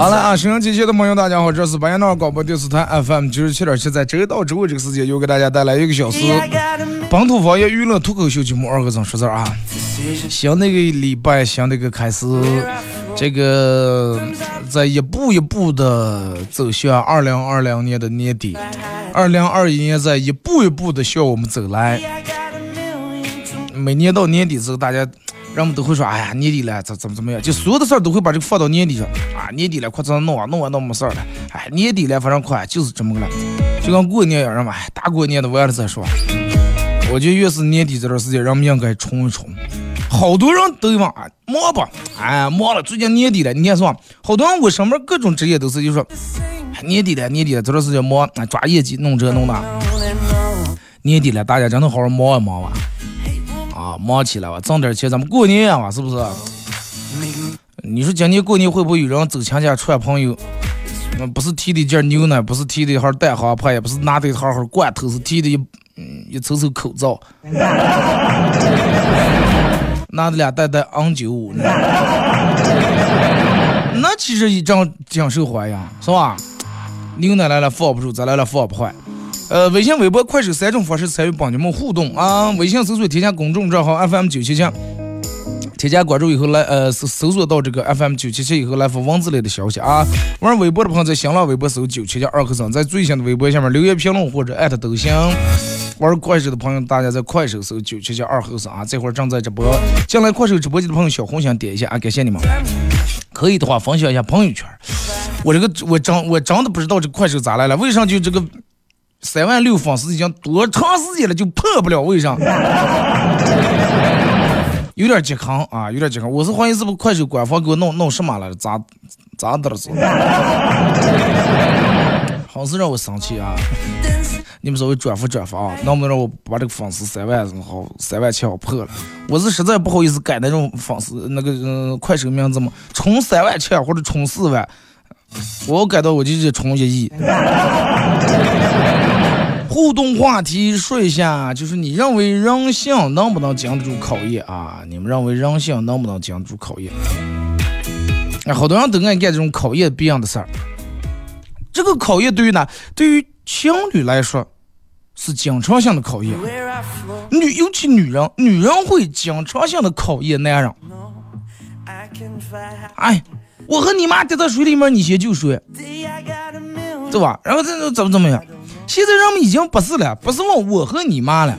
好了啊，收音机前的朋友，大家好，这是白彦淖尔广播电视台 FM 九十七点七，在周一到周五这个时间，又给大家带来一个小时本土方言娱乐脱口秀节目二和尚说事儿啊。新那个礼拜，新那个开始，这个在一步一步的走向二零二零年的年底，二零二一年在一步一步的向我们走来。每年到年底之后，大家。人们都会说，哎呀，年底了，怎怎么怎么样？就所有的事儿都会把这个放到年底上啊！年底了，快这弄啊，弄完都没事儿了。哎，年底了，反正快，就是这么个了。就跟过年一样嘛，大过年的完了再说。我觉得越是年底这段时间，人们应该冲一冲。好多人都往忙吧，哎，忙了。最近年底了，你看是吧？好多人我身边各种职业都是，就说年底了，年底了，这段时间忙，抓业绩，弄这弄那。年底了，大家真的好好忙一忙吧。啊，忙起来吧，挣点钱，咱们过年呀嘛，是不是？你说今年过年会不会有人走亲戚串朋友？嗯，不是提的一件牛奶，不是提的一盒蛋黄派，也不是拿的一盒罐头，是提的一嗯一抽抽口罩，拿的俩袋袋昂九五。那其实一张挺受欢迎，是吧？牛奶来了放不住，咱来了放不坏。呃，微信、微博、快手三种方式参与帮你们互动啊！微信搜索添加公众账号 FM 九七七，添加关注以后来呃搜搜索到这个 FM 九七七以后来发文字类的消息啊！玩微博的朋友在新浪微博搜九七七二和尚，在最新的微博下面留言评论或者艾特都行。玩快手的朋友，大家在快手搜九七七二和尚啊，这会儿正在直播。进来快手直播间的朋友，小红心点一下啊，感谢你们。可以的话分享一下朋友圈。我这个我真我真的不知道这快手咋来了，为啥就这个？三万六粉丝已经多长时间了，就破不了为啥？有点健康啊，有点健康。我是怀疑是不是快手官方给我弄弄什么了？咋咋的了是？好是让我生气啊！你们稍微转发转发啊，能不能让我把这个粉丝三万好三万七好破了？我是实在不好意思改那种粉丝那个嗯快手名字嘛，充三万七或者充四万，我要改到我就直接充一亿。互动话题说一下，就是你认为人性能不能经得住考验啊？你们认为人性能不能经得住考验？哎，好多人都爱干这种考验别人的事儿。这个考验对于哪？对于情侣来说是经常性的考验。女，尤其女人，女人会经常性的考验男人。哎，我和你妈掉到水里面，你先救谁？对吧？然后这怎么怎么样？现在人们已经不是了，不是问我和你妈了，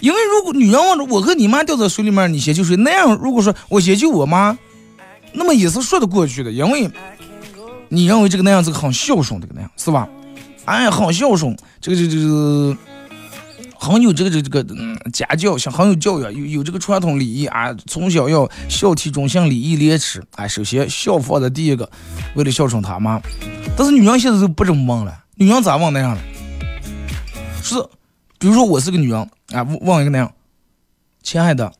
因为如果女人问着我和你妈掉在水里面，你先救谁？那样如果说我先救我妈，那么也是说得过去的，因为你认为这个那样子很孝顺，这个那样是吧？哎，很孝顺，这个这个很有这个这个这个嗯家教，像很有教育，有有这个传统礼仪啊，从小要孝悌忠信，礼义廉耻。哎，首先孝放在第一个，为了孝顺他妈。但是女人现在都不这么问了。女人咋问那样了？是，比如说我是个女人啊，问一个那样，亲爱的，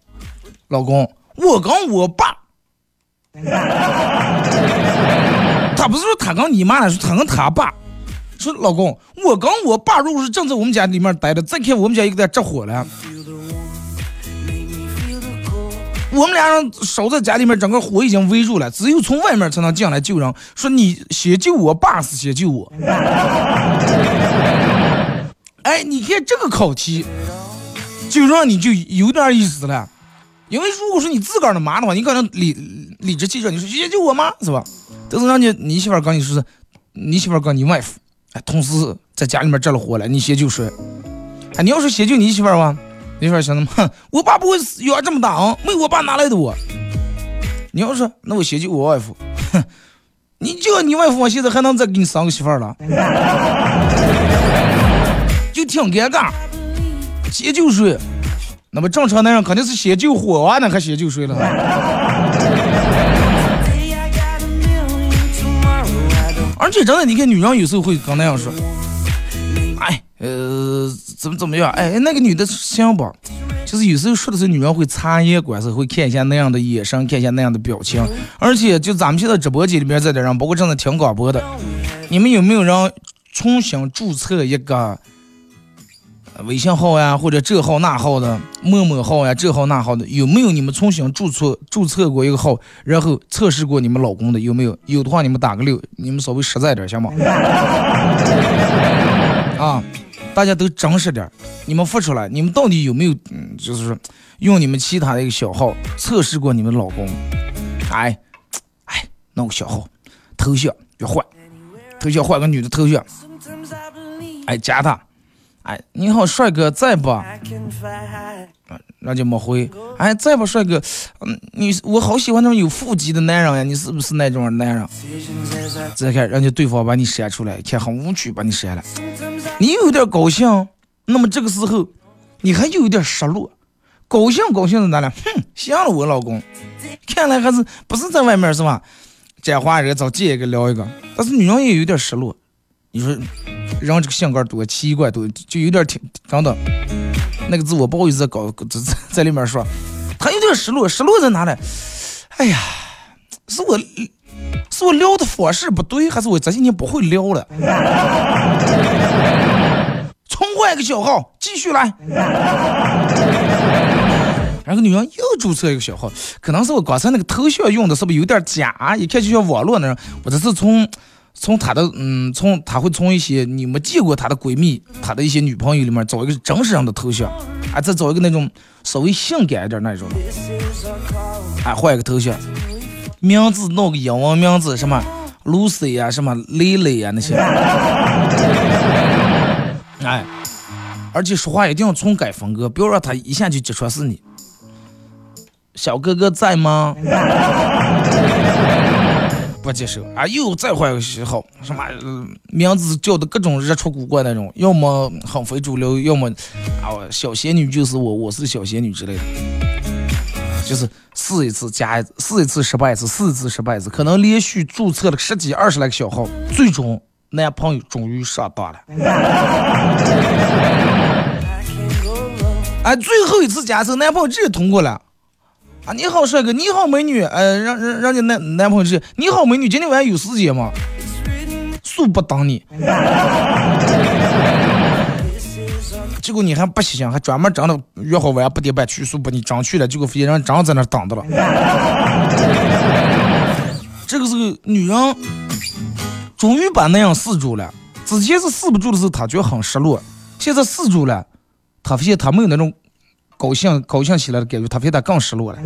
老公，我跟我爸，他不是说他跟你妈，是他跟他爸，说老公，我跟我爸如果是正在我们家里面待着，再看我们家一个在着火了，我们俩人守在家里面，整个火已经围住了，只有从外面才能进来救人。说你先救我爸是先救我。哎，你看这个考题，就让你就有点意思了。因为如果说你自个儿的妈的话，你可能理理直气壮，你说先救我妈是吧？但是让你你媳妇儿跟你说是，你媳妇儿跟你外父，哎，同时在家里面着了火了，你先就睡。哎，你要是先救你媳妇儿吧，你媳妇儿想的哼，我爸不会养这么大啊，没我爸哪来的我？你要是那我先救我外父，哼，你救你外父，我现在还能再给你生个媳妇儿了？就挺尴尬，先救谁？那么正常男人肯定是先救火啊，那还先救谁了？真的，你看女人有时候会跟那样说，哎，呃，怎么怎么样？哎，那个女的行不？就是有时候说的时候，女人会察言观色，会看一下那样的眼神，看一下那样的表情。而且就咱们现在直播间里面这点人，包括正在听广播的，你们有没有人重新注册一个？微信号呀，或者这号那号的陌陌号呀，这号那号的，有没有你们重新注册注册过一个号，然后测试过你们老公的有没有？有的话你们打个六，你们稍微实在点行吗？啊，大家都真实点，你们发出来，你们到底有没有？嗯，就是说用你们其他的一个小号测试过你们老公？哎，哎，弄个小号，头像要换，头像换个女的头像，哎，加他。哎，你好，帅哥，在不？那就没回。哎，在不，帅哥？嗯，你我好喜欢那种有腹肌的男人呀，你是不是那种男人？再看，人家对方把你删出来，看很无趣，把你删了。你有点高兴，那么这个时候你还有点失落。高兴高兴的哪了？哼，行了，我老公，看来还是不是在外面是吧？讲话人找借一个聊一个，但是女人也有点失落。你说。人这个性格多奇怪，多就有点挺等等，那个字我不好意思搞在 在里面说，他有点失落，失落在哪里？哎呀，是我是我撩的方式不对，还是我这几年不会撩了？重换一个小号，继续来。然后女人又注册一个小号，可能是我刚才那个头像用的是不是有点假？一看就像网络那样，我这是从。从她的嗯，从她会从一些你没见过她的闺蜜，她的一些女朋友里面找一个真实人的头像，啊，再找一个那种稍微性感一点那种，啊，换一个头像，名字弄个英文名字，什么 Lucy 呀，什么 Lily 呀那些，哎，而且说话一定要重改风格，不要让他一下就揭穿是你。小哥哥在吗？不接受啊！又再换个喜好，什么名字叫的各种日出古怪那种，要么很非主流，要么啊小仙女就是我，我是小仙女之类的，就是试一次加一次，试一次失败一次，试一次失败一次，可能连续注册了十几二十来个小号，最终男朋友终于上当了。哎，最后一次加时，男朋友直接通过了。啊，你好，帅哥！你好，美女！呃，让让让你男男朋友是，你好，美女！今天晚上有时间吗？恕不等你。结果你还不行，还专门整的约好晚上八点半去，速把你争去了。结果发现人真在那等着了。这个时候，女人终于把那样试住了。之前是试不住的时候，她觉得很失落。现在试住了，她发现她没有那种。高兴高兴起来的感觉，他比他更失落了。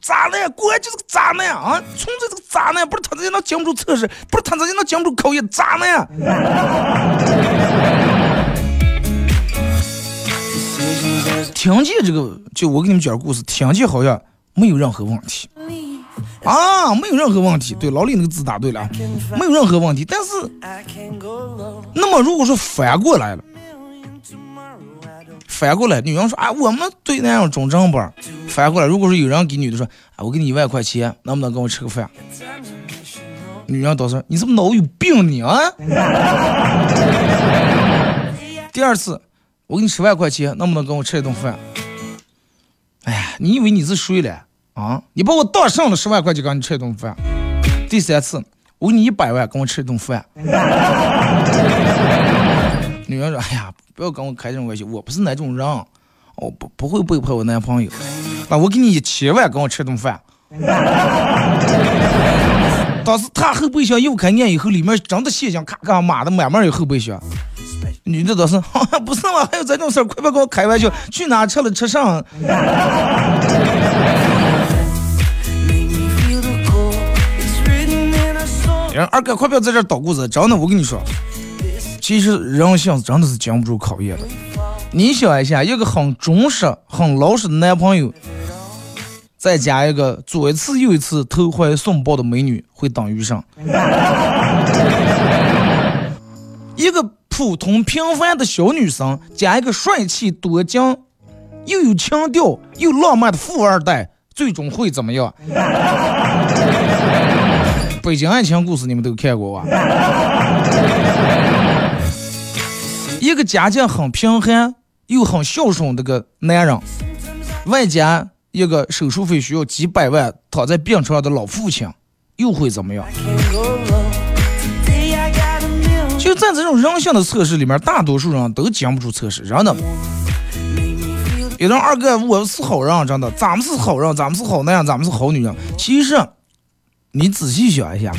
渣男，果然就是个渣男啊！纯粹是个渣男，不是他自己能经不住测试，不是他自己能经不住考验，渣男。听见这个，就我给你们讲故事，听见好像没有任何问题啊，没有任何问题。对，老李那个字答对了，没有任何问题。但是，那么如果说反过来了？反过来，女人说啊，我们对那样忠正不？反过来，如果说有人给女的说，啊，我给你一万块钱，能不能跟我吃个饭？女人倒是，你是不是脑有病你啊？第二次，我给你十万块钱，能不能跟我吃一顿饭？哎呀，你以为你是谁了啊？你把我当上了十万块钱跟你吃一顿饭。第三次，我给你一百万，跟我吃一顿饭。女人说，哎呀。不要跟我开这种玩笑，我不是那种人，我不不会背叛我男朋友。那我给你一千万，跟我吃顿饭。当时他后备箱又开念以后，里面真的现金咔咔码的满满有后备箱。女的倒是，不是吗？还有这种事儿，快别跟我开玩笑，去哪吃了吃上。人二哥，快不要在这捣鼓子！真的，我跟你说，其实人性真的是经不住考验的。你想一下，一个很忠实、很老实的男朋友，再加一个左一次右一次投怀送抱的美女，会等于啥？一个普通平凡的小女生，加一个帅气多金、又有情调又浪漫的富二代，最终会怎么样？北京爱情故事你们都看过吧？一个家境很贫寒又很孝顺的个男人，外加一个手术费需要几百万躺在病床上的老父亲，又会怎么样？就在这种人性的测试里面，大多数人都经不住测试，真的。有人二哥，我是好人，真的，咱们是好人，咱们是好男人，咱们是好女人，其实。你仔细想一下，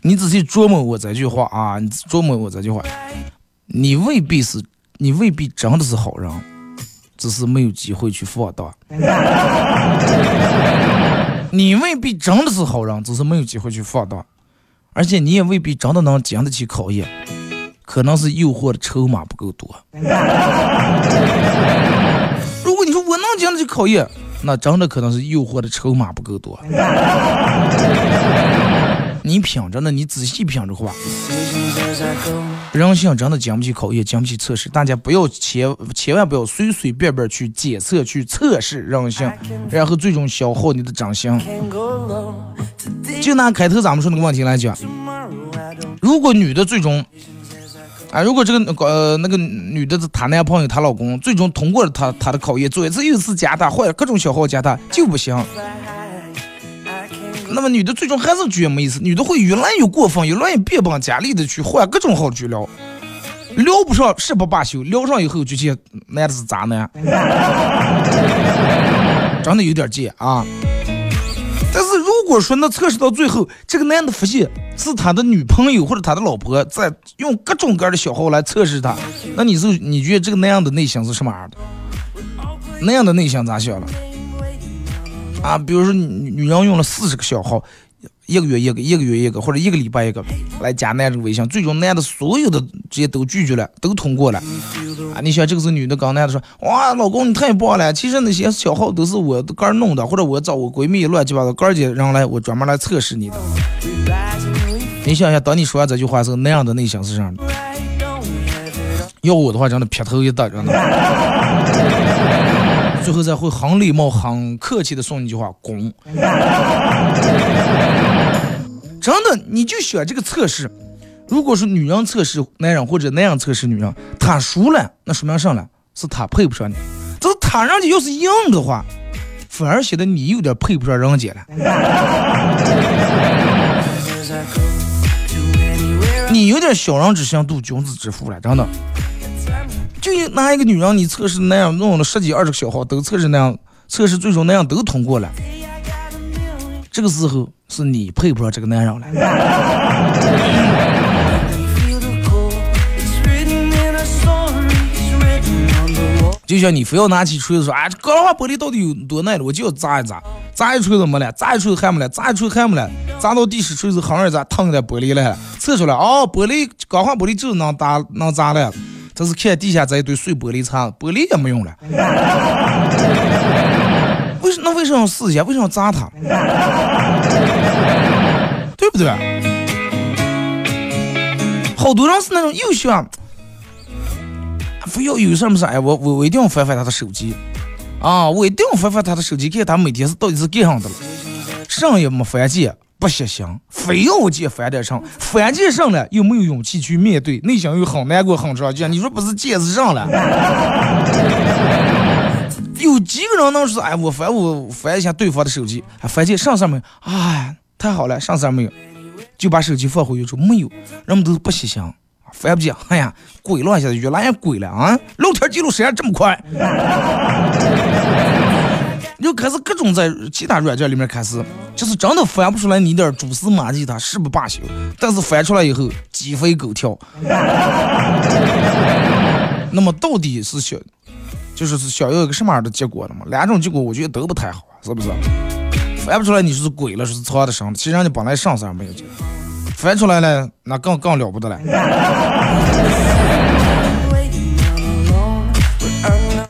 你仔细琢磨我这句话啊！你琢磨我这句话，你未必是，你未必真的是好人，只是没有机会去放大。你未必真的是好人，只是没有机会去放大，而且你也未必真的能经得起考验，可能是诱惑的筹码不够多。如果你说我能经得起考验。那真的可能是诱惑的筹码不够多。你品着呢，你仔细品着话，人性真的经不起考验，经不起测试。大家不要千千万不要随随便便去检测、去测试人性，然后最终消耗你的真心。就拿开头咱们说那个问题来讲，如果女的最终。啊，如果这个呃那个女的是她男朋友，她老公最终通过了她她的考验，做一次又一次加她，换各种消耗加她就不行。那么女的最终还是觉得没意思，女的会越来越过分，越来越变本加厉的去换各种号去聊，聊不上誓不罢休，聊上以后就见男的是渣男，真的有点贱啊。但是如果说那测试到最后，这个男的发现是他的女朋友或者他的老婆在用各种各样的小号来测试他，那你是你觉得这个男样的内心是什么样的？那样的内心咋想了？啊，比如说女女人用了四十个小号。一个月一个，一个月一个，或者一个礼拜一个，来加男这个微信，最终男的所有的这些都拒绝了，都通过了。啊，你想这个是女的刚男的说，哇，老公你太棒了，其实那些小号都是我个儿弄的，或者我找我闺蜜乱七八糟个儿姐让来，我专门来测试你的。你想想，当你说完这句话时候，那样的内心是啥？要我的话，真的劈头一打，真的。最后再会很礼貌、很客气的送你一句话：滚。真的，你就选这个测试。如果是女人测试男人，或者男人测试女人，他输了，那说明啥了？是他配不上你。这是他人家要是硬的话，反而显得你有点配不上人家了。你有点小人之心度君子之腹了，真的。就拿一个女人，你测试那样弄了十几二十个小号，都测试那样，测试最终那样都通过了。这个时候是你配不上这个男人了。就像你非要拿起锤子说，啊，这钢化玻璃到底有多耐了？我就要砸一砸，砸一锤子没了，砸一锤子还没了，砸一锤子还没了，砸到第十锤子，横着砸，烫一点玻璃了，测出来，哦，玻璃钢化玻璃就是能打能砸了。这是看地下这一堆碎玻璃碴，玻璃也没用了。为什那为什么要试一下？为什么要砸它？对不对？好多人是那种又想，非要有什么事哎，我我我一定要翻翻他的手机啊！我一定要翻翻他的手机，看他每天是到底是干啥的了，啥也没发现。不写行，非要我姐翻点上，翻件上了又没有勇气去面对，内心又很难过很着急。你说不是见是上了？有几个人能说哎，我翻我翻一下对方的手机，还翻件上上没有？哎，太好了，上上没有？就把手机放回去说没有，人们都不写行，翻不见。哎呀，鬼了，现在越来越鬼了啊！聊天记录时间这么快。你就开始各种在其他软件里面开始，就是真的翻不出来你点蛛丝马迹，他誓不罢休。但是翻出来以后鸡飞狗跳。那么到底是想，就是想要一个什么样的结果呢嘛？两种结果我觉得都不太好，是不是？翻不出来你是鬼了，是藏的上，其实人家本来上色没有翻出来了，那更更了不得了。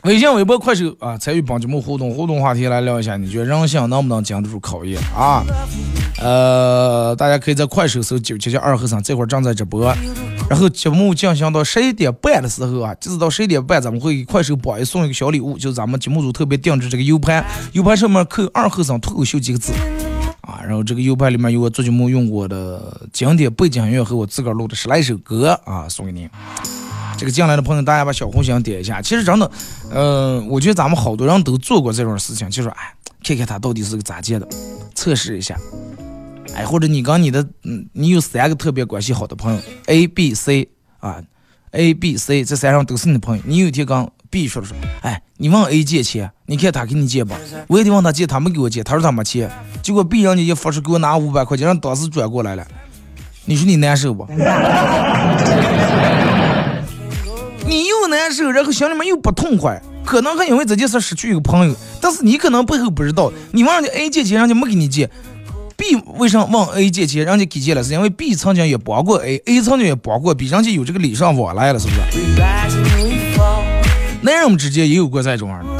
微信、微博、快手啊，参与帮节目互动，互动话题来聊一下，你觉得人性能不能经得住考验啊？呃，大家可以在快手搜九七七二和尚，这会儿正在直播。然后节目进行到十一点半的时候啊，就是到十一点半，咱们会给快手榜一送一个小礼物，就是咱们节目组特别定制这个 U 盘，U 盘上面刻“二和尚脱口秀”几个字啊。然后这个 U 盘里面有我做节目用过的经典背景音乐和我自个儿录的十来首歌啊，送给您。这个进来的朋友，大家把小红心点一下。其实真的，嗯，我觉得咱们好多人都做过这种事情，就说哎，看看他到底是个咋借的，测试一下。哎，或者你跟你的，嗯，你有三个特别关系好的朋友，A、B、C 啊，A、B、C 这三人都是你的朋友。你有一天跟 B 说了说，哎，你问 A 借钱，你看他给你借不？我也得问他借，他没给我借，他说他没钱。结果 B 人家一发出给我拿五百块钱，让当时转过来了。你说你难受不？难受，然后心里面又不痛快，可能还因为这件事失去一个朋友，但是你可能背后不知道，你问人家 A 借钱，人家没给你借；B 为啥问 A 借钱，人家给借了，是因为 B 曾经也帮过 A，A 曾经也帮过 B，人家有这个礼尚往来了，是不是？男人们之间也有过这种玩意儿。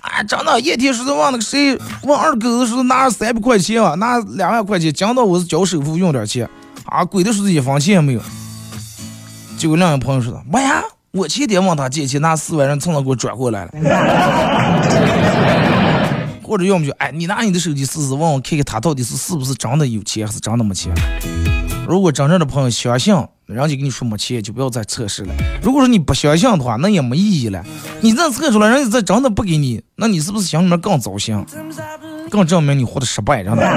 啊，真的，一天说是问那个谁，问二狗子说拿三百块钱啊，拿两万块钱，讲到我是交首付用点钱，啊，鬼的说是一分钱也没有。结果两个朋友说的，妈呀，我前天问他借钱，拿四万，人蹭到给我转过来了。或者要么就，哎，你拿你的手机试试，问我看看他到底是是不是真的有钱，还是真的没钱。如果真正的朋友相信，人家跟你说没钱，就不要再测试了。如果说你不相信的话，那也没意义了。你这测出来，人家再真的不给你，那你是不是心里面更糟心，更证明你活的失败，真的。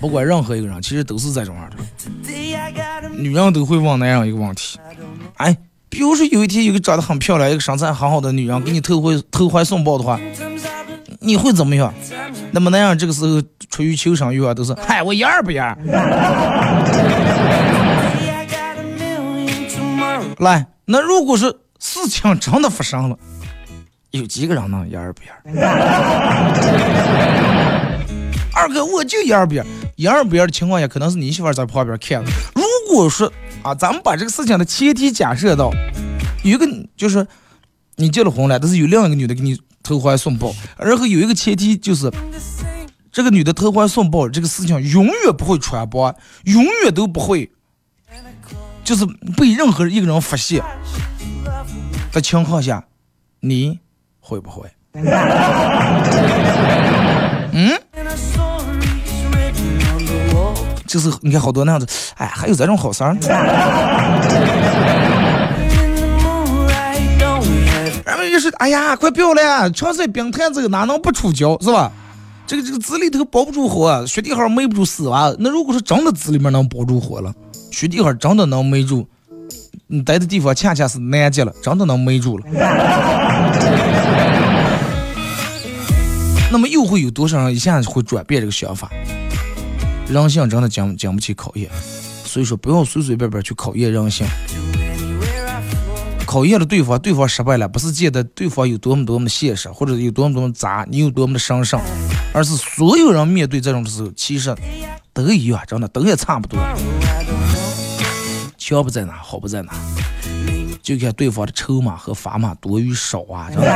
不管任何一个人，其实都是这种样的。女人都会问男人一个问题，哎，比如说有一天有个长得很漂亮、一个身材很好的女人给你投怀投怀送抱的话，你会怎么样？那么男人这个时候出于求生欲望，都是嗨，我样不样？来，那如果是事情真的发生了，有几个人能样不样？二哥，我就样不样？样不样的情况下，可能是你媳妇在旁边看。如果说啊，咱们把这个事情的前提假设到，有一个就是你结了婚了，但是有另一个女的给你投怀送抱，然后有一个前提就是，这个女的投怀送抱这个事情永远不会传播，永远都不会，就是被任何一个人发现的情况下，你会不会？嗯？就是你看好多那样子，哎，还有这种好事儿。然后就是，哎呀，快表了，全在冰坛子哪能不出脚是吧？这个这个纸里头包不住火，雪地号没不住丝袜。那如果说真的纸里面能包住火了，雪地号真的能没住，你待的地方恰恰是南极了，真的能没住了。那么又会有多少人一下子会转变这个想法？人性真的经经不起考验，所以说不要随随便便去考验人性。考验了对方，对方失败了，不是见得对方有多么多么现实，或者有多么多么渣，你有多么的神圣，而是所有人面对这种的时候，其实都一样，真的都也差不多。强不在哪，好不在哪，就看对方的筹码和砝码多与少啊！真的。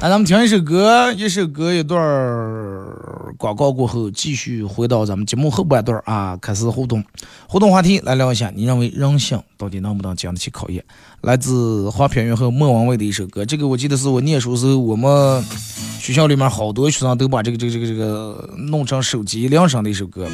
那咱们听一首歌，一首歌一段儿广告过后，继续回到咱们节目后半段儿啊，开始互动，互动话题来聊一下，你认为人性到底能不能经得起考验？来自花片云和莫文蔚的一首歌，这个我记得是我念书时候，我们学校里面好多学生都把这个这个这个这个弄成手机铃声的一首歌。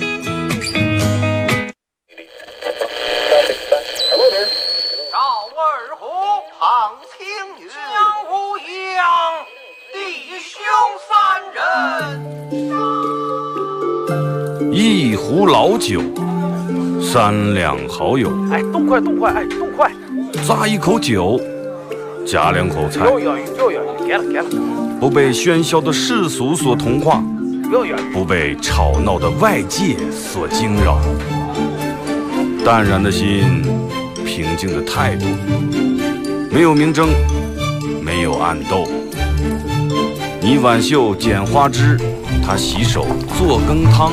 酒，三两好友。哎，动快动快，哎，动快！咂一口酒，夹两口菜。不被喧嚣的世俗所同化，不被吵闹的外界所惊扰。淡然的心，平静的态度，没有明争，没有暗斗。你挽袖剪花枝。他洗手做羹汤，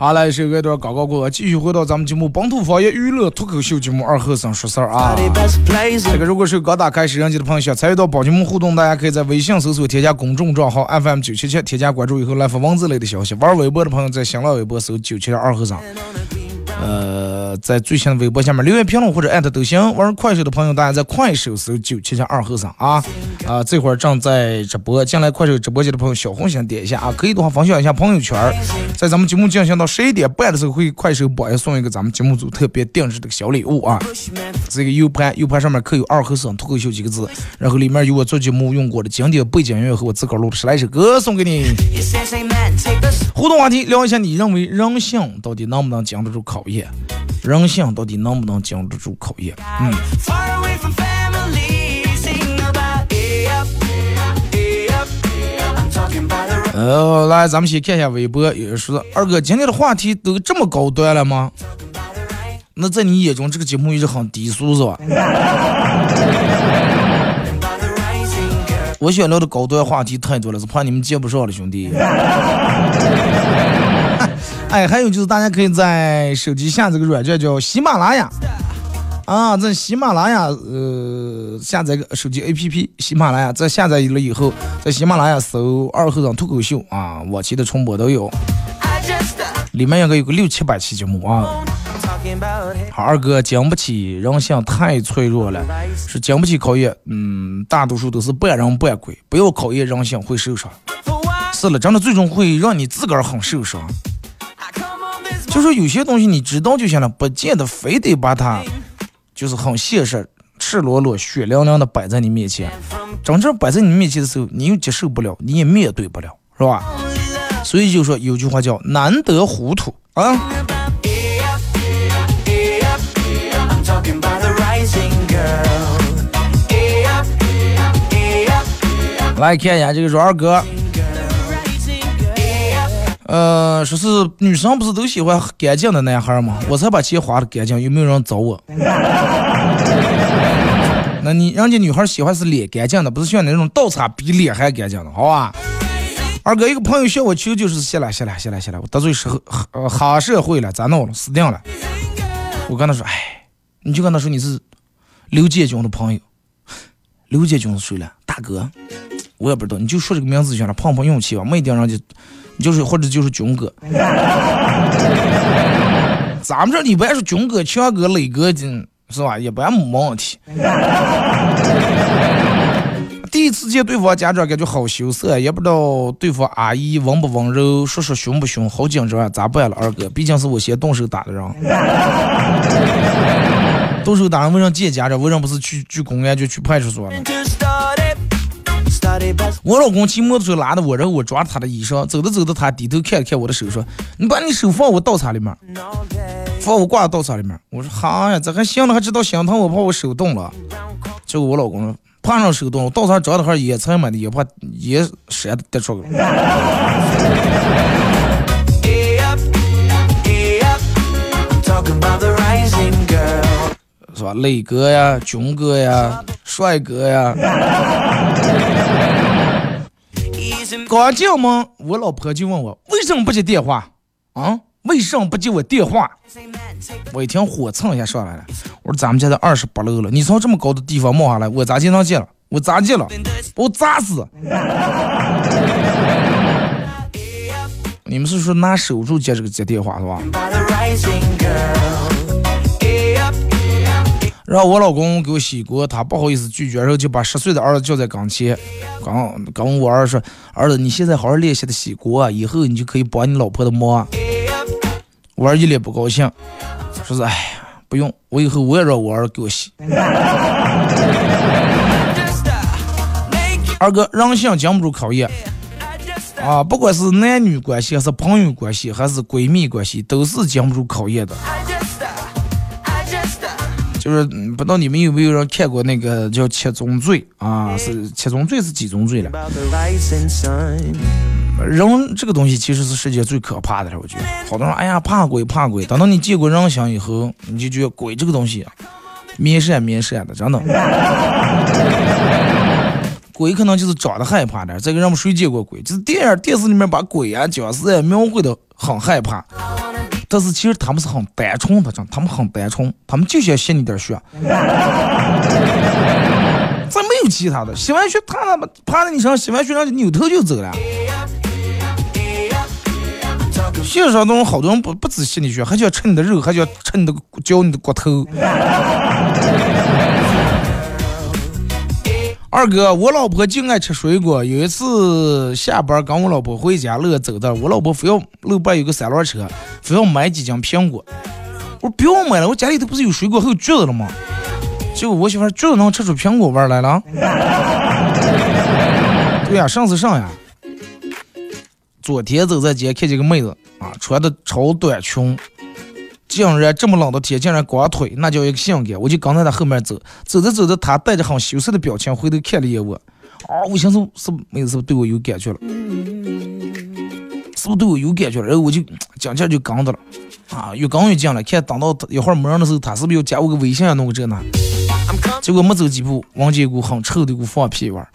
好来，首歌段广告过，继续回到咱们节目本土方言娱乐脱口秀节目二和尚说事儿啊。这个如果是刚打开摄像机的朋友，想参与到本节目互动，大家可以在微信搜索添加公众账号 FM 九七七，添加关注以后来发文字类的消息。玩微博的朋友在新浪微博搜九七七二和尚。呃，在最新的微博下面留言评论或者艾特都行。玩快手的朋友，大家在快手搜九七七二和尚啊啊！这会儿正在直播，进来快手直播间的朋友，小红心点一下啊，可以的话分享一下朋友圈。在咱们节目进行到十一点半的时候，会快手榜一送一个咱们节目组特别定制的小礼物啊。这个 U 盘 U 盘上面刻有二和尚脱口秀几个字，然后里面有我做节目用过的经典背景音乐和我自个儿录的十来首歌送给你。互动话题聊一下，你认为人性到底能不能经得住考验？人性到底能不能经得住考验？嗯，呃，来，咱们先看一下微博，有人说二哥今天的话题都这么高端了吗？那在你眼中，这个节目一直很低俗是吧？我想聊的高端话题太多了，是怕你们接不上了，兄弟。哎，还有就是大家可以在手机下载个软件叫喜马拉雅，啊，在喜马拉雅呃下载个手机 APP，喜马拉雅在下载了以后，在喜马拉雅搜二和尚脱口秀啊，往期的重播都有，里面应该有个六七百期节目啊。好，二哥经不起人性太脆弱了，是经不起考验。嗯，大多数都是半人半鬼，不要考验人性会受伤。是了，真的最终会让你自个儿很受伤。就说有些东西你知道就行了，不见得非得把它就是很现实、赤裸裸、血淋淋的摆在你面前。真正摆在你面前的时候，你又接受不了，你也面对不了，是吧？所以就说有句话叫难得糊涂啊。来看一下这个说二哥。呃，说是女生不是都喜欢干净的男孩吗？我才把钱花的干净，有没有人找我？那你人家女孩喜欢是脸干净的，不是像那种倒插比脸还干净的，好吧？二哥一个朋友向我求救，是谢了谢了谢了谢了，我得罪社呃黑社会了，咋弄了？死定了！我跟他说，哎，你就跟他说你是刘建军的朋友，刘建军是谁了？大哥，我也不知道，你就说这个名字就行了，碰碰运气吧，没一定人家。就是或者就是军哥，咱们这里边是军哥、强哥、磊哥的，是吧？一般没问题。第一次见对方家长，感觉好羞涩，也不知道对方阿姨温不温柔，叔叔凶不凶，好紧张啊！咋办了，二哥？毕竟是我先动手打的人。动手打人为啥见家长？为啥不是去去公安局、去派出所呢？我老公骑摩托车拉着我，然后我抓着他的衣裳，走着走着，他低头看了看我的手，说：“你把你手放我倒茶里面，放我挂倒茶里面。”我说：“好呀，这还行了，还知道心疼我，怕我手冻了。”结果我老公说：“怕上手冻了，倒茶着的还是烟尘嘛的，也怕烟闪的跌出来。” 是吧？磊哥呀，军哥呀，帅哥呀。刚进门，我老婆就问我为什么不接电话啊？为什么不接我电话？我一听火蹭一下上来了。我说咱们家在二十八楼了，你从这么高的地方冒下来，我咋经常接了？我咋接了？把我砸死！你们是说拿手术接这个接电话是吧？然后我老公给我洗锅，他不好意思拒绝，然后就把十岁的儿子叫在跟前，跟跟我儿说：“儿子，你现在好好练习的洗锅，以后你就可以帮你老婆的忙。”我儿一脸不高兴，说是：“哎呀，不用，我以后我也让我儿给我洗。”二哥，人性经不住考验啊！不管是男女关系，还是朋友关系，还是闺蜜关系，都是经不住考验的。就是不知道你们有没有人看过那个叫《七宗罪》啊？是七宗罪是几宗罪了？人这个东西其实是世界最可怕的了，我觉得。好多人哎呀怕鬼怕鬼，等到你见过人形以后，你就觉得鬼这个东西面善面善的，真的。鬼可能就是长得害怕点，这个人们谁见过鬼？就是电影电视里面把鬼啊僵尸啊描绘的很害怕。但是其实他们是很单纯的，真，他们很单纯，他们就想吸你点儿血。咱没有其他的，吸完血，他他妈趴在你身上，吸完血，然后扭头就走了。现实当中，好多人不不止吸你血，还想吃你的肉，还想吃你的嚼你的骨头。二哥，我老婆就爱吃水果。有一次下班跟我老婆回家路走的，我老婆非要路边有个三轮车，非要买几斤苹果。我说不要买了，我家里头不是有水果还有橘子了吗？结果我媳妇橘子能吃出苹果味来了。对呀，上次上呀。昨天走在街看见个妹子啊，穿的超短裙。竟然这么冷的天，竟然光腿，那叫一个性感！我就跟在他后面走，走着走着，他带着很羞涩的表情回头看了一眼我，啊，我寻思是妹子是不是对我有感觉了？是不是对我有感觉了？然后我就讲劲就跟着了，啊，越跟越近了，看等到一会儿没人的时候，他是不是要加我个微信啊？弄个这那？结果没走几步，闻见一股很臭的一股放屁味儿。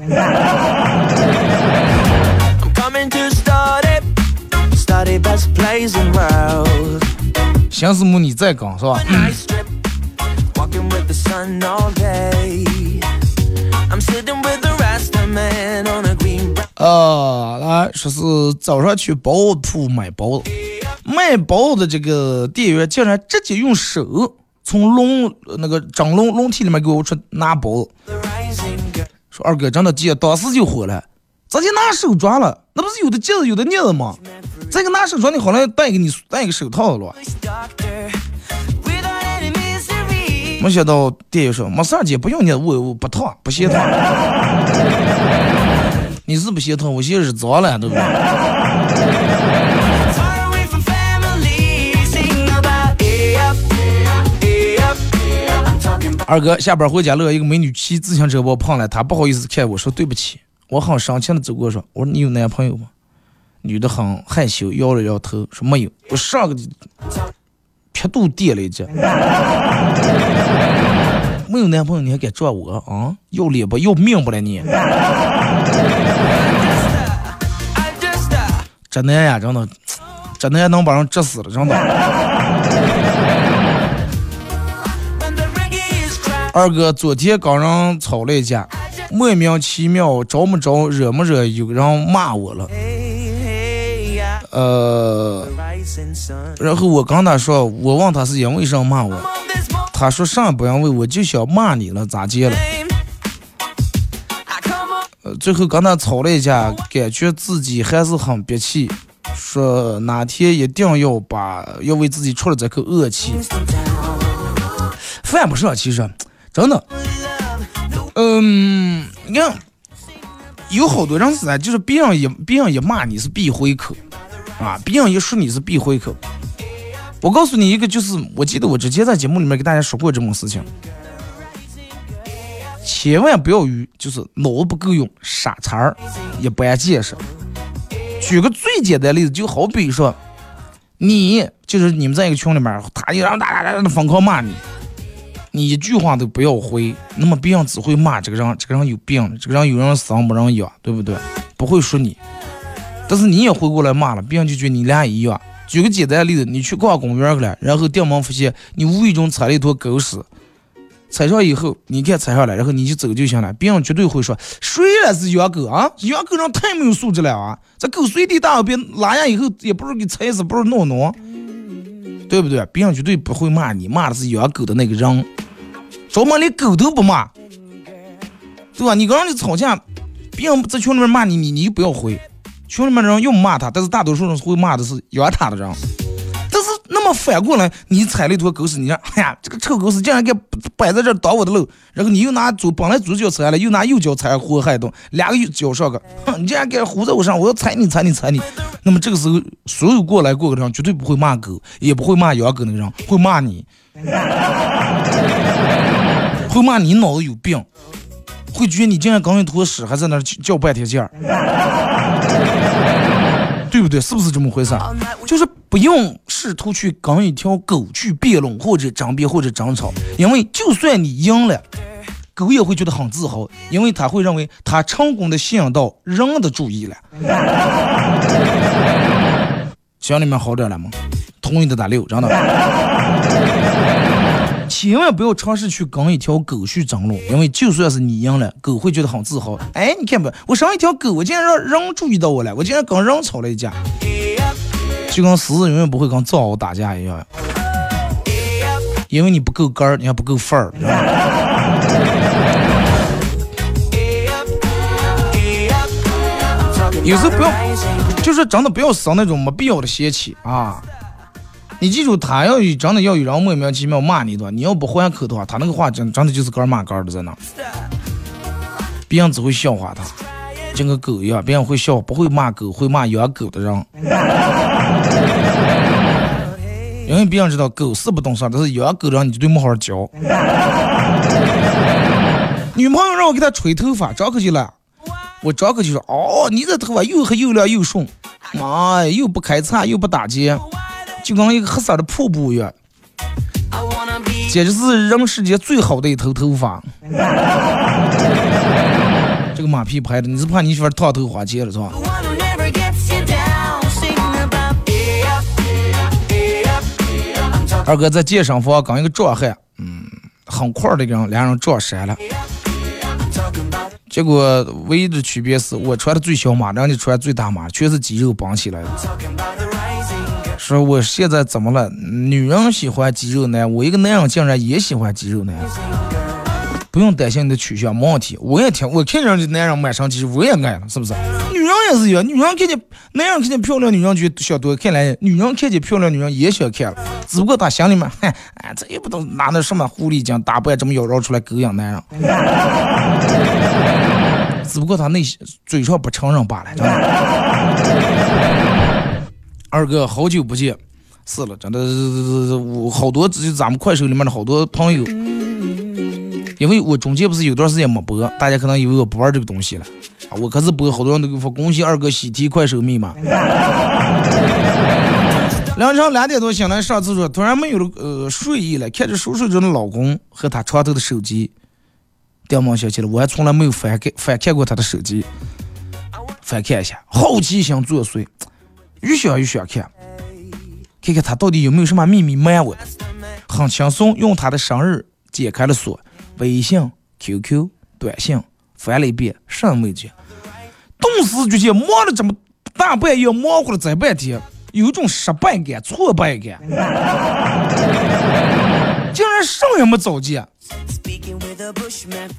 相思木你再讲是吧？呃，来说是早上去包子铺买包子，卖包子的这个店员竟然直接用手从笼那个蒸笼笼屉里面给我出拿包子，说二哥真的急，当时就火了，直接拿手抓了，那不是有的戒指有的镊子吗？这个拿手抓你好像戴个你戴一个手套了。没想到店员说没事姐不用你，我我不烫不嫌烫。你是不嫌烫，我嫌是脏了，对不对？二哥下班回家路一个美女骑自行车把我碰了，她不好意思看我说对不起，我很生气的走过说，我说你有男朋友吗？女的很害羞，摇了摇头说没有，我上个。劈肚点了一记，没有男朋友你还敢撞我啊？要脸不要命不了你？这男呀，真的，这男能把人治死了，真的。二哥昨天跟人吵了一架，莫名其妙，着没着，惹没惹，有人骂我了。呃，然后我跟他说，我问他是因为什么骂我，他说啥不因为，我就想骂你了，咋接了？呃，最后跟他吵了一架，感觉自己还是很憋气，说哪天一定要把要为自己出了这口恶气。犯不上，其实真的，嗯，你看，有好多人是啊，就是别人一别人一骂你是必回口。啊！别人一说你是必回口。我告诉你一个，就是我记得我之前在节目里面给大家说过这种事情，千万不要与就是脑子不够用、傻叉儿、一般见识。举个最简单的例子，就好比说，你就是你们在一个群里面，他一让哒哒哒的疯狂骂你，你一句话都不要回，那么别人只会骂这个人，这个人有病，这个人有人生没人养，对不对？不会说你。但是你也回过来骂了，别人就觉得你俩一样。举个简单的例子，你去逛公园去了，然后掉门发现你无意中踩了一坨狗屎，踩上以后，你看踩上来，然后你就走就行了。别人绝对会说，谁来是养狗啊？养狗人太没有素质了啊！这狗随地大小便拉下以后，也不是给踩死，不是弄弄，对不对？别人绝对不会骂你，骂的是养狗的那个人。专门连狗都不骂，对吧？你跟人家吵架，别人在群里面骂你，你你就不要回。群里面的人又骂他，但是大多数人会骂的是养他的人。但是那么反过来，你踩了一坨狗屎，你说，哎呀，这个臭狗屎竟然给摆在这挡我的路，然后你又拿左本来左脚踩了，又拿右脚踩祸害动，两个脚上个，哼，你竟然给糊在我上，我要踩你踩你踩你。那么这个时候，所有过来过的人绝对不会骂狗，也不会骂养狗那个人，会骂你。会骂你脑子有病，会觉得你竟然刚一坨屎还在那叫半天劲儿，对不对？是不是这么回事？就是不用试图去跟一条狗去辩论或者争辩或者争吵，因为就算你赢了，狗也会觉得很自豪，因为他会认为他成功的吸引到人的注意了。心里面好点了吗？同意的打六，真的。千万不要尝试去跟一条狗去争论，因为就算是你赢了，狗会觉得很自豪。哎，你看吧，我生一条狗，我竟然让人注意到我了，我竟然跟人吵了一架，就跟狮子永远不会跟藏獒打架一样，因为你不够杆儿，你还不够范儿。有时候不要，就是真的不要生那种没必要的邪气啊。你记住，他要有真的要有人莫名其妙骂你的话，你要不还口的话，他那个话真真的就是干骂干的在那，别人只会笑话他，像个狗一样，别人会笑，不会骂狗，会骂养狗的人，因为别人知道狗是不懂事，但是养狗的人你绝对没好好教。女朋友让我给她吹头发，张口就来，我张口就说，哦，你这头发又黑又亮又顺，妈呀，又不开叉又不打结。就跟一个黑色的瀑布一样，简直是人世间最好的一头头发。这个马屁拍的，你是怕你媳妇烫头花钱了是吧？二哥在健身房跟一个壮汉，嗯，很快的人，两人撞衫了。结果唯一的区别是我穿的最小码，人家穿最大码，全是肌肉绑起来的。说我现在怎么了？女人喜欢肌肉男，我一个男人竟然也喜欢肌肉男。不用担心你的取向，没问题。我也听，我看见这男人满身肌肉，我也爱了，是不是？女人也是一样，女人看见男人看见漂亮女人就想多看两眼，女人看见漂亮女人也想看了，只不过她心里面，哎，这也不懂拿那什么狐狸精打扮这么妖娆出来勾引男人，只不过她内心嘴上不承认罢了。二哥，好久不见，是了，真的是，我好多就咱们快手里面的好多朋友，因为我中间不是有段时间没播，大家可能以为我不玩这个东西了，我可是播，好多人都给我发恭喜二哥喜提快手密码。凌晨两点多醒来上厕所，突然没有了呃睡意了，看着熟睡中的老公和他床头的手机，掉毛想起了，我还从来没有翻看翻看过他的手机，翻看一下，好奇心作祟。越想越想看，看看他到底有没有什么秘密瞒我。很轻松，用他的生日解开了锁，微信、QQ、短信翻了一遍，什么没见。顿时就见忙了这么大半夜，忙活了这半天，有种失败感、挫败感，竟然什么也没找见，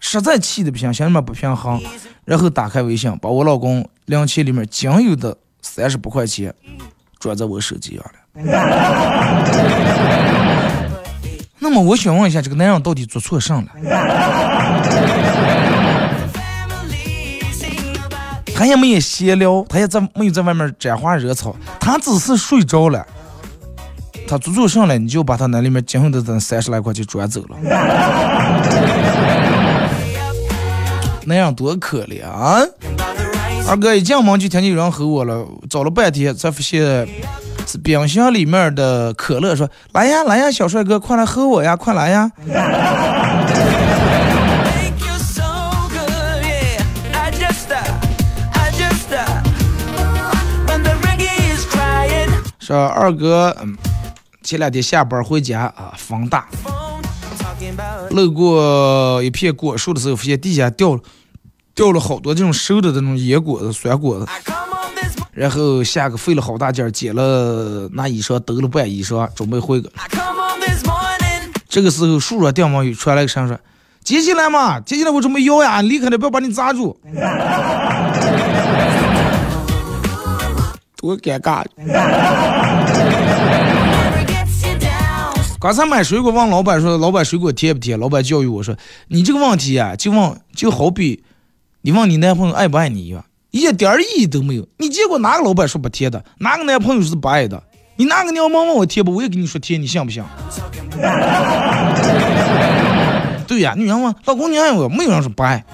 实在气的不行，心里面不平衡。然后打开微信，把我老公零钱里面仅有的。三十八块钱转在我手机上了。那么我想问一下，这个男人到底做错啥了？他也没有闲聊，他也在没有在外面沾花惹草，他只是睡着了。他做错啥了？你就把他那里面仅有的这三十来块钱转走了。那样多可怜啊！二哥一进门就听见有人吼我了，找了半天才发现是冰箱里面的可乐，说来呀来呀，小帅哥，快来喝我呀，快来呀！说二哥，嗯，前两天下班回家啊，风大，路过一片果树的时候，发现地下掉了掉了好多这种熟的这种野果子、酸果子。然后下个费了好大劲儿捡了那衣裳，兜了半衣裳，准备回个。这个时候树上掉毛雨传来个声说：“接起来嘛，接起来我准备摇呀，离开了不要把你砸住。”多尴尬！刚才买水果问老板说：“老板水果甜不甜？”老板教育我说：“你这个问题啊，就问就好比你问你男朋友爱不爱你一样。”一点意义都没有。你见过哪个老板说不甜的？哪个男朋友是不爱的？你哪个娘们问我甜不？我也跟你说甜，你信不信？对呀，女人问老公你爱我，没有人说不爱，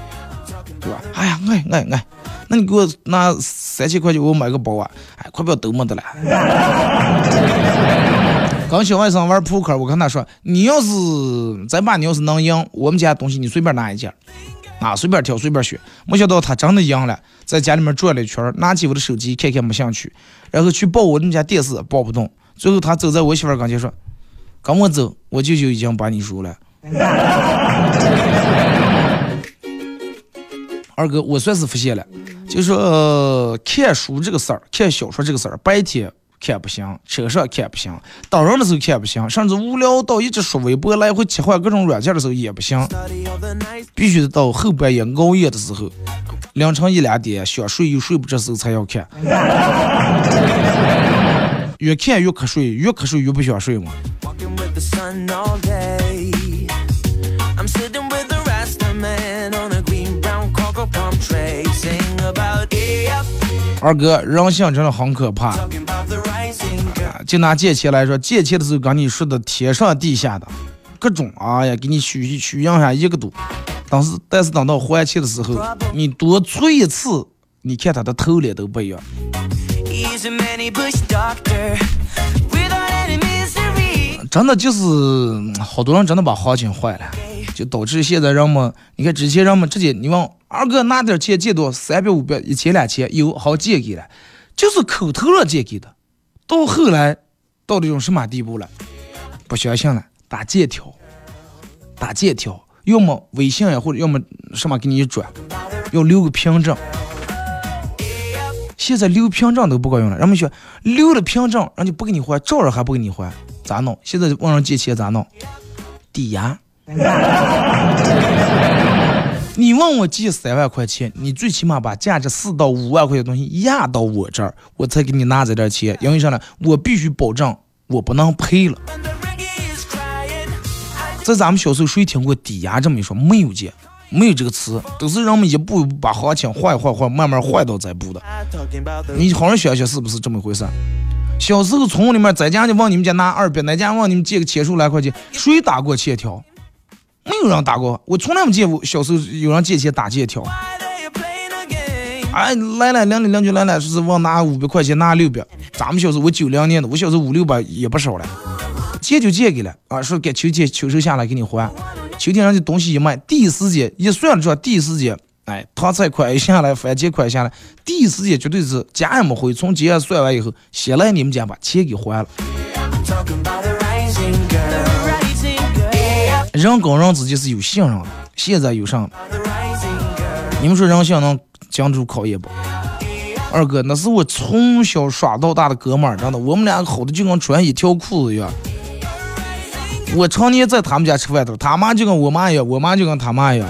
对吧？哎呀，爱爱爱，那你给我拿三千块钱，我买个包啊！哎，快不要都没得了。刚小外甥玩扑克，我跟他说，你要是咱爸，你要是能赢，我们家东西你随便拿一件。啊，随便挑，随便选。没想到他真的赢了，在家里面转了一圈，拿起我的手机看看没兴趣，然后去抱我们家电视，抱不动。最后他走在我媳妇儿跟前说：“跟我走，我舅舅已经把你输了。”二哥，我算是发现了，就说看书这个事儿，看小说这个事儿，白天。看不行，车上看不行，当人的时候看不行，甚至无聊到一直刷微博来回切换各种软件的时候也不行，必须得到后半夜熬夜的时候，凌晨一两点想睡又睡不着时候才要看，越看越瞌睡，越瞌睡越不想睡嘛。二哥，人性真的很可怕。就拿借钱来说，借钱的时候跟你说的天上地下的，各种啊呀，给你许许愿下一个多。但是但是等到还钱的时候，你多催一次，你看他的头脸都不一样。真的就是好多人真的把行情坏了，就导致现在人们，你看之前人们直接你问二哥拿点钱借多三百五百一千两千有好借给了，就是口头上借给的。到后来，到这种什么地步了？不相信了，打借条，打借条，要么微信呀，或者要么什么给你转，要留个凭证。现在留凭证都不管用了，人们说留了凭证，人家不给你还，照样还不给你还，咋弄？现在问人借钱咋弄？抵押。你问我借三万块钱，你最起码把价值四到五万块钱的东西压到我这儿，我才给你拿这点钱。因为啥呢？我必须保证我不能赔了。在咱们小时候谁听过抵押这么一说？没有借，没有这个词，都是人们一步一步把行情换一换换，慢慢换到这步的。你好好想想是不是这么回事？小时候村里面在家就往你们家拿二百，哪家往你们借个千数来块钱，谁打过欠条？没有人打过，我从来没见过。小时候有人借钱打借条。哎，来了，邻里邻居来了，说是我拿五百块钱，拿六百。咱们小时候我九零年的，我小时候五六百也不少了。借就借给了啊，说给秋天秋收下来给你还。秋天人家东西一卖，第一时间一算出来，第一时间，哎，糖菜款一下来，番茄款下来，第一时间绝对是家也没回，从结算完以后，先来你们家把钱给还了。人跟人之间是有信任的，现在有啥？你们说人性能经住考验不？二哥，那是我从小耍到大的哥们儿，真的，我们俩好的就跟穿一条裤子一样。我常年在他们家吃饭的，他妈就跟我妈一样，我妈就跟他妈一样。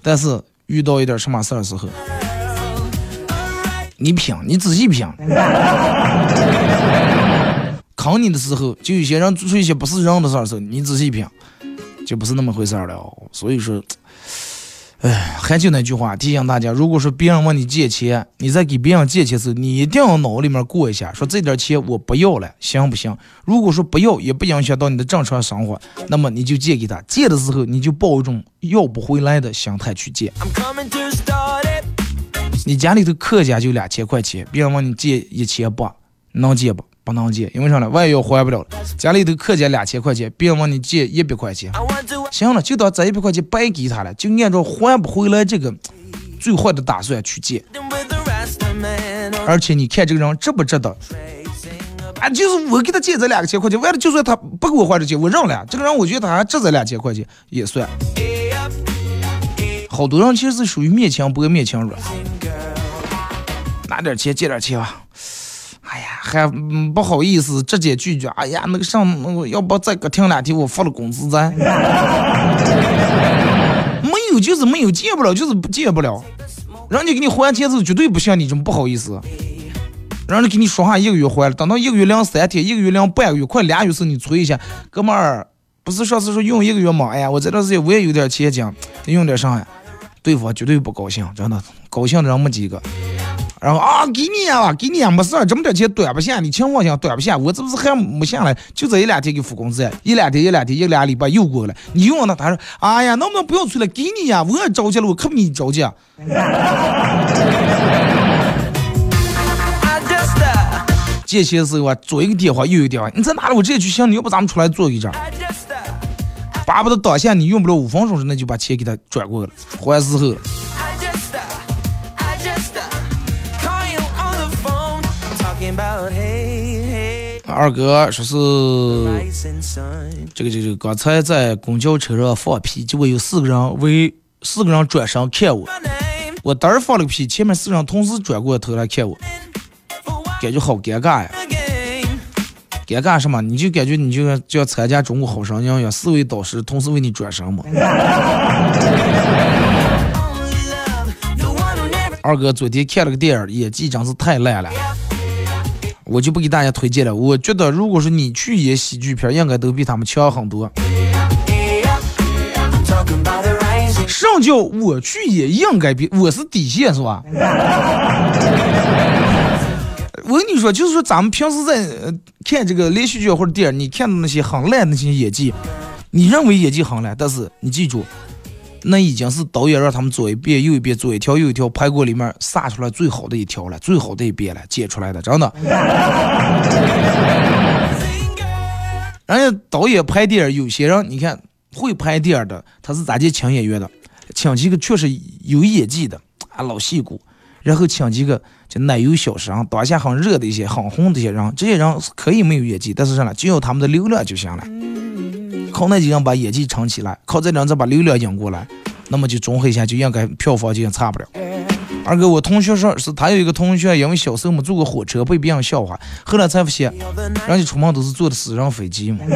但是遇到一点什么事儿时候，你品，你仔细品。坑你的时候，就有些人做出一些不是人的事儿时候，你仔细品。就不是那么回事儿了，所以说，哎，还就那句话提醒大家：如果说别人问你借钱，你在给别人借钱时，你一定要脑里面过一下，说这点钱我不要了，行不行？如果说不要，也不影响到你的正常生活，那么你就借给他。借的时候，你就抱一种要不回来的心态去借。你家里头客家就两千块钱，别人问你借一千八，能借不？不能借，因为啥呢？万一要还不了了，家里头克借两千块钱，别人问你借一百块钱，行了，就当这一百块钱白给他了，就按照还不回来这个最坏的打算去借。而且你看这个人值不值得？啊，就是我给他借这两千块钱，完了就算他不给我还这钱，我认了。这个人我觉得他还值这两千块钱也算。好多人其实是属于勉强薄勉强软，拿点钱借点钱吧。哎呀，还不好意思直接拒绝。哎呀，那个上，要不再给停两天，我发了工资再。没有就是没有，借不了就是借不了。人家给你还钱是绝对不像你这么不好意思。人家给你说话一个月还了，等到一个月两三天，一个月两半个月，快俩月时你催一下，哥们儿，不是上次说用一个月吗？哎呀，我这段时间我也有点钱讲，用点啥呀？对方绝对不高兴，真的，高兴的人没几个。然后啊，给你呀，给你呀，没事儿，这么点钱短不下，你情况下短不下，我这不是还没下来，就这一两天给付工资，一两天一两天一俩礼拜又过了，你用了，他说，哎呀，能不能不要催了？给你呀，我也着急了，我可比你着急。借钱的时候啊，左一个电话，右一个电话，你在哪里？我直接去想你，要不咱们出来坐一阵。巴不得当下你用不了五分钟之内就把钱给他转过来了，还时候。二哥说是这个这个刚才在公交车上放屁，结果有四个人为四个人转身看我，我当时放了个屁，前面四个人同时转过头来看我，感觉好尴尬呀！尴尬什么？你就感觉你就就要参加中国好声音一样，四位导师同时为你转身嘛。二哥昨天看了个电影，演技真是太烂了。我就不给大家推荐了。我觉得，如果说你去演喜剧片，应该都比他们强很多。什么叫我去演应该比我是底线是吧？我跟你说，就是说咱们平时在看这个连续剧或者电影，你看到那些很烂的那些演技，你认为演技很烂，但是你记住。那已经是导演让他们左一遍右一遍，左一条右一条拍过里面撒出来最好的一条了，最好的一遍了，剪出来的，真的。人家导演拍电影，有些人你看会拍电影的，他是咋接请演员的？请几个确实有演技的啊老戏骨，然后请几个就奶油小生，当下很热的一些很红的一些人，这些人可以没有演技，但是啥呢？就要他们的流量就行了。靠那几个人把演技撑起来，靠这两再把流量引过来，那么就综合一下，就应该票房就差不了。二哥，我同学说是他有一个同学，因为小时候没坐过火车，被别人笑话，后来才发现，人家出门都是坐的私人飞机嘛。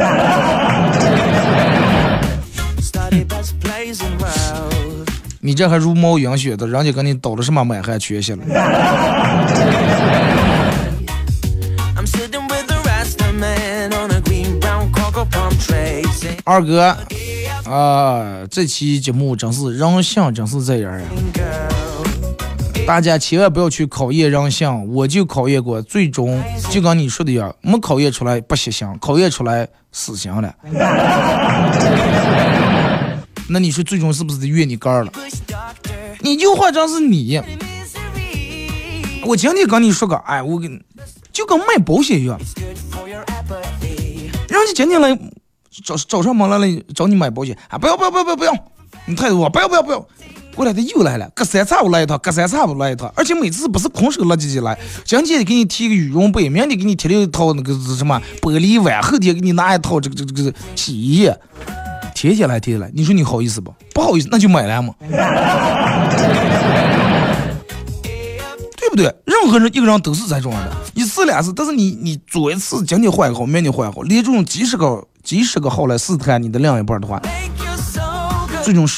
你这还茹毛饮血的，人家跟你倒了什么满汉全席了？二哥，啊，这期节目真是人性真是这样啊！大家千万不要去考验人性，我就考验过，最终就跟你说的一样，没考验出来不死刑，考验出来死刑了。那你说最终是不是得怨你哥了？你就换成是你，我今天跟你说个，哎，我跟就跟卖保险一样，人家今天来。找找上门来了，找你买保险啊！不要不要不要不要不要！你态度我不要不要不要！过来他又来了，隔三差五来一趟，隔三差五来一趟，而且每次不是空手垃圾圾来，今天给你提个羽绒被，明天给你提了一套那个什么玻璃碗，后天给你拿一套这个这个这个洗衣液，天天来天天来，你说你好意思不？不好意思，那就买了嘛，对不对？任何人一个人都是这种样的，一次两次，但是你你做一次，今天换一个好，明天换一个好，连这种几十个。几十个号来试探你的另一半的话，最终是